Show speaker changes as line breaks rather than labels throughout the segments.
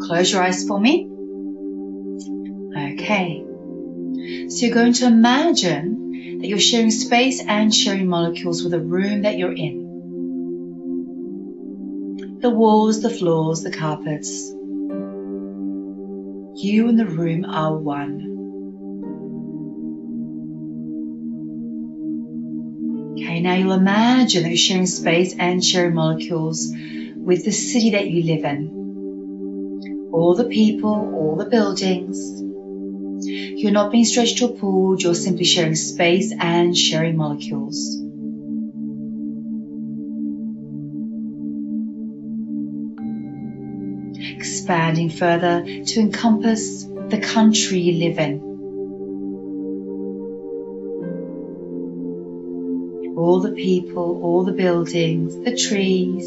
Close your eyes for me. Okay. So you're going to imagine that you're sharing space and sharing molecules with the room that you're in. The walls, the floors, the carpets. You and the room are one. Okay, now you'll imagine that you're sharing space and sharing molecules with the city that you live in all the people, all the buildings. You're not being stretched or pulled, you're simply sharing space and sharing molecules. Expanding further to encompass the country you live in. All the people, all the buildings, the trees,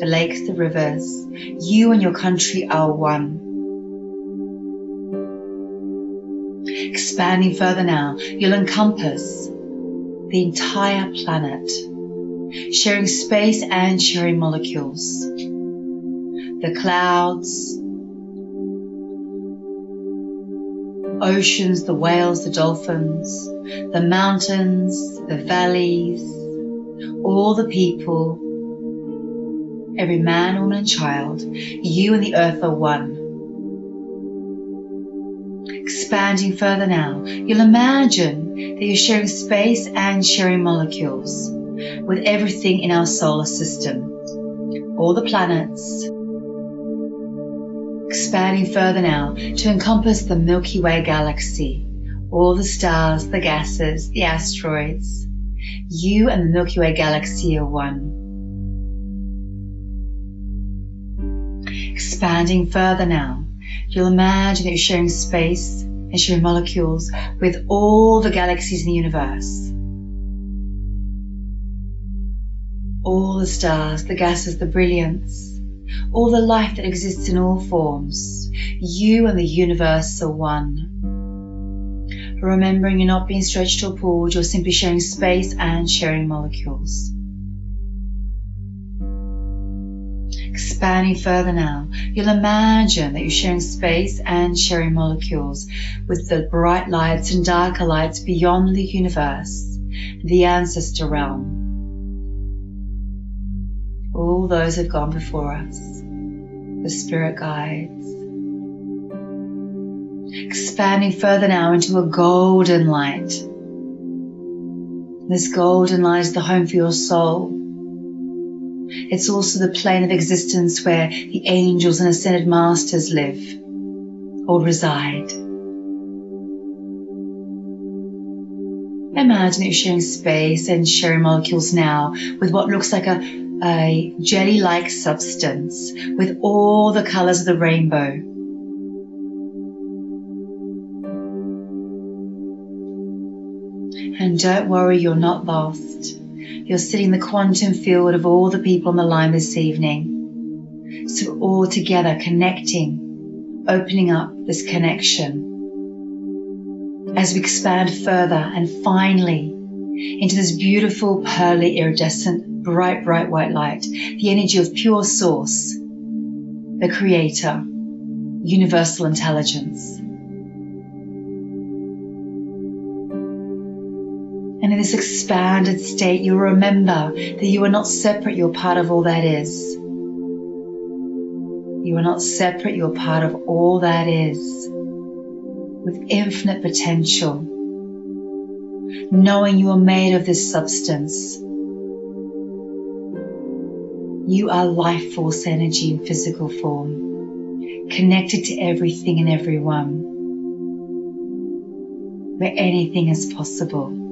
the lakes, the rivers. You and your country are one. Expanding further now, you'll encompass the entire planet, sharing space and sharing molecules. The clouds, oceans, the whales, the dolphins, the mountains, the valleys, all the people, every man, woman, and child, you and the earth are one. Expanding further now, you'll imagine that you're sharing space and sharing molecules with everything in our solar system, all the planets. Expanding further now to encompass the Milky Way galaxy, all the stars, the gases, the asteroids. You and the Milky Way galaxy are one. Expanding further now, you'll imagine that you're sharing space and sharing molecules with all the galaxies in the universe. All the stars, the gases, the brilliance, all the life that exists in all forms. You and the universe are one. Remembering you're not being stretched or pulled, you're simply sharing space and sharing molecules. Expanding further now, you'll imagine that you're sharing space and sharing molecules with the bright lights and darker lights beyond the universe, the ancestor realm. All those have gone before us, the spirit guides. Expanding further now into a golden light. This golden light is the home for your soul it's also the plane of existence where the angels and ascended masters live or reside. Imagine you're sharing space and sharing molecules now with what looks like a, a jelly like substance with all the colors of the rainbow. And don't worry, you're not lost. You're sitting in the quantum field of all the people on the line this evening. So all together connecting, opening up this connection. As we expand further and finally into this beautiful, pearly, iridescent, bright, bright white light, the energy of pure source, the creator, universal intelligence. In this expanded state, you remember that you are not separate, you're part of all that is. You are not separate, you're part of all that is with infinite potential. Knowing you are made of this substance. You are life force energy in physical form, connected to everything and everyone, where anything is possible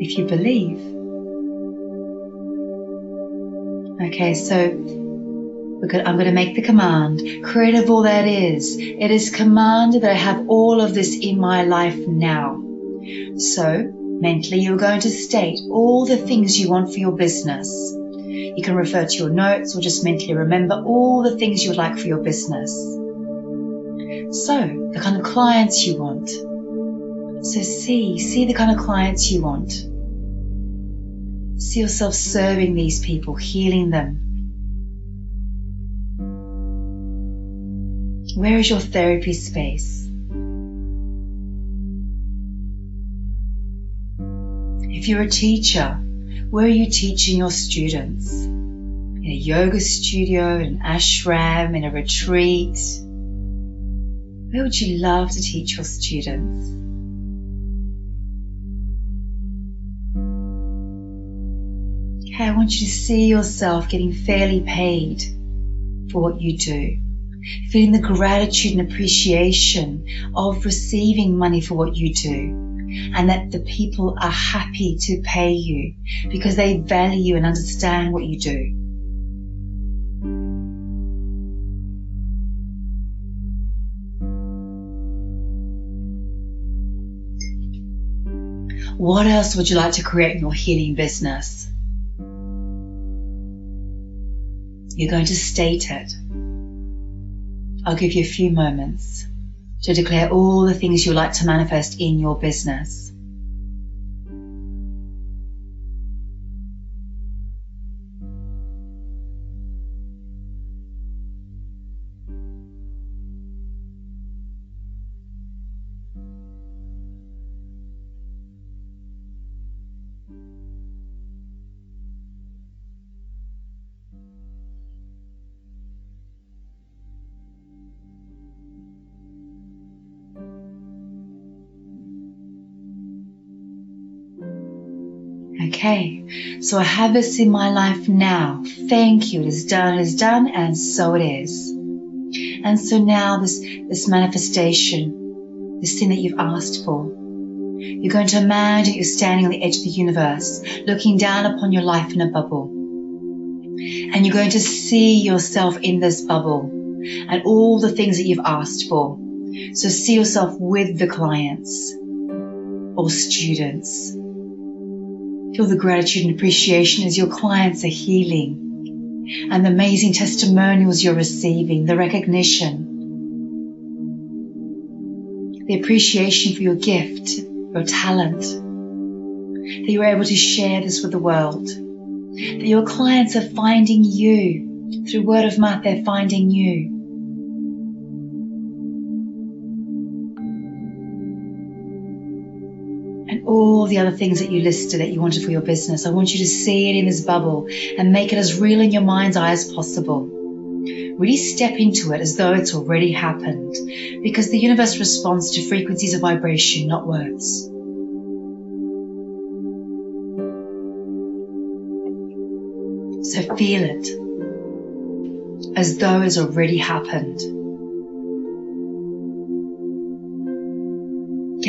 if you believe. Okay, so I'm going to make the command. Creator of all that is. It is commanded that I have all of this in my life now. So Mentally, you're going to state all the things you want for your business. You can refer to your notes or just mentally remember all the things you would like for your business. So, the kind of clients you want. So, see, see the kind of clients you want. See yourself serving these people, healing them. Where is your therapy space? If you're a teacher, where are you teaching your students? In a yoga studio, in an ashram, in a retreat? Where would you love to teach your students? I want you to see yourself getting fairly paid for what you do. Feeling the gratitude and appreciation of receiving money for what you do and that the people are happy to pay you because they value and understand what you do. What else would you like to create in your healing business? You're going to state it. I'll give you a few moments to declare all the things you like to manifest in your business. Okay, so I have this in my life now. Thank you. It is done, it is done, and so it is. And so now this, this manifestation, this thing that you've asked for, you're going to imagine you're standing on the edge of the universe, looking down upon your life in a bubble. And you're going to see yourself in this bubble and all the things that you've asked for. So see yourself with the clients or students Feel the gratitude and appreciation as your clients are healing and the amazing testimonials you're receiving, the recognition, the appreciation for your gift, your talent, that you're able to share this with the world, that your clients are finding you through word of mouth, they're finding you. All the other things that you listed that you wanted for your business. I want you to see it in this bubble and make it as real in your mind's eye as possible. Really step into it as though it's already happened because the universe responds to frequencies of vibration, not words. So feel it as though it's already happened.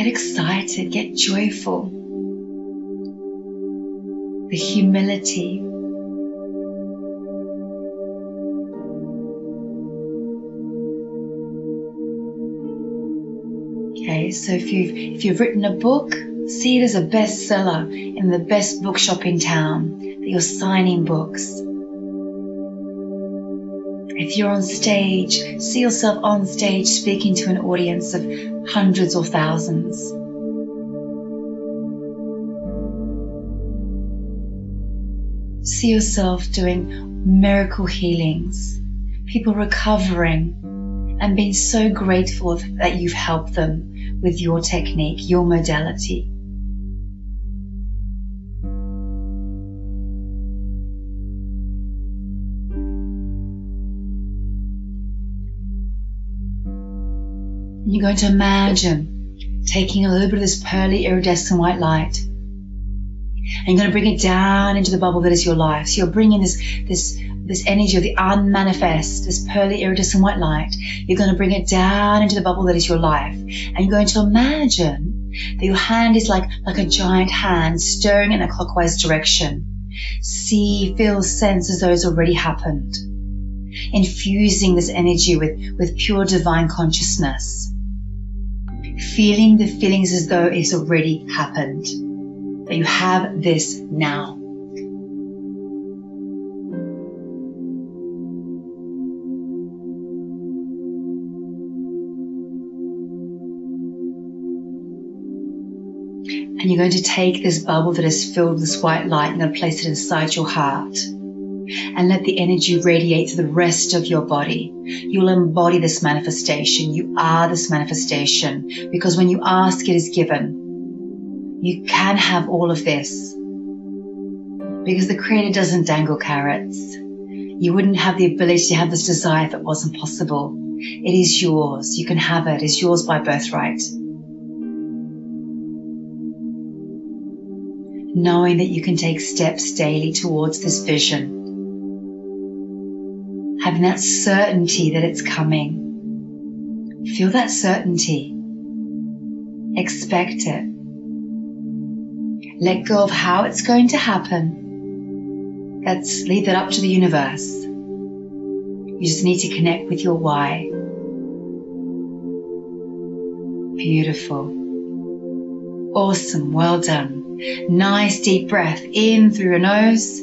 Get excited, get joyful. The humility. Okay, so if you've if you've written a book, see it as a bestseller in the best bookshop in town, that you're signing books. If you're on stage, see yourself on stage speaking to an audience of hundreds or thousands. See yourself doing miracle healings, people recovering, and being so grateful that you've helped them with your technique, your modality. You're going to imagine taking a little bit of this pearly iridescent white light and you're going to bring it down into the bubble that is your life. So you're bringing this, this, this energy of the unmanifest, this pearly iridescent white light. You're going to bring it down into the bubble that is your life. And you're going to imagine that your hand is like, like a giant hand stirring in a clockwise direction. See, feel, sense as though it's already happened. Infusing this energy with, with pure divine consciousness feeling the feelings as though it's already happened. that you have this now. And you're going to take this bubble that is filled with this white light, and to place it inside your heart. And let the energy radiate to the rest of your body. You will embody this manifestation. You are this manifestation. Because when you ask, it is given. You can have all of this. Because the Creator doesn't dangle carrots. You wouldn't have the ability to have this desire if it wasn't possible. It is yours. You can have it. It's yours by birthright. knowing that you can take steps daily towards this vision. Having that certainty that it's coming. Feel that certainty. Expect it. Let go of how it's going to happen. Let's leave that up to the universe. You just need to connect with your why. Beautiful. Awesome. Well done. Nice deep breath in through your nose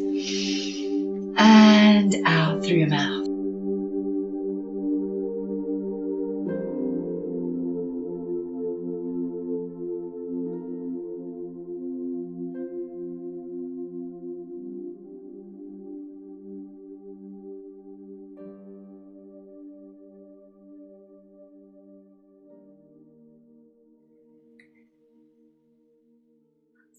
and out through your mouth.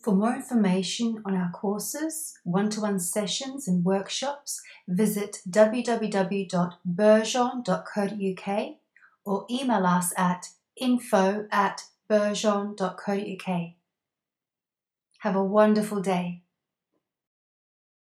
For more information on our courses, one to one sessions, and workshops, visit www.burjon.co.uk or email us at info at burjon.co.uk. Have a wonderful day.